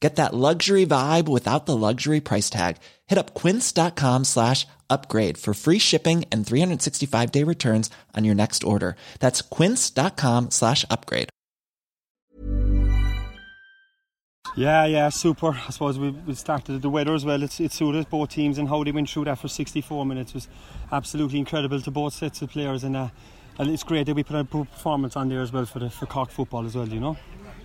Get that luxury vibe without the luxury price tag. Hit up quince.com slash upgrade for free shipping and 365 day returns on your next order. That's quince.com slash upgrade. Yeah, yeah, super. I suppose we, we started the weather as well. It's, it suited both teams and how they went through that for 64 minutes was absolutely incredible to both sets of players. And, uh, and it's great that we put a performance on there as well for the for Cork football as well, you know.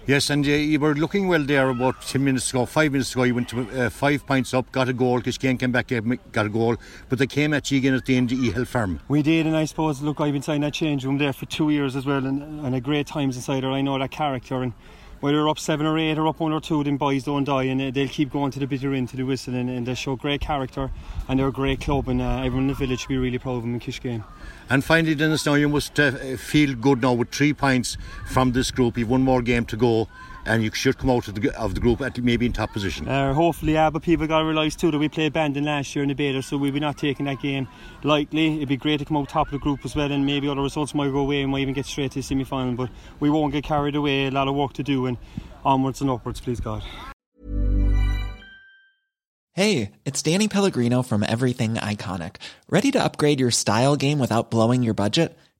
Yes, and uh, you were looking well there about 10 minutes ago, 5 minutes ago. You went to uh, 5 points up, got a goal. Kishkane came back, got a goal. But they came at you again at the end, you held firm. We did, and I suppose, look, I've been inside that change room there for two years as well, and, and a great times inside. I know that character, and whether you're up seven or eight or up one or two, then boys don't die, and uh, they'll keep going to the bitter end, to the whistle, and, and they show great character, and they're a great club, and uh, everyone in the village should be really proud of them in Kishkane. And finally, Dennis, now you must uh, feel good now with three points from this group. You've one more game to go. And you should come out of the, of the group at maybe in top position. Uh, hopefully, yeah, but people got to realise too that we played Bandon last year in the beta, so we'll be not taking that game lightly. It'd be great to come out top of the group as well, and maybe other results might go away and might even get straight to the semi final. But we won't get carried away, a lot of work to do, and onwards and upwards, please God. Hey, it's Danny Pellegrino from Everything Iconic. Ready to upgrade your style game without blowing your budget?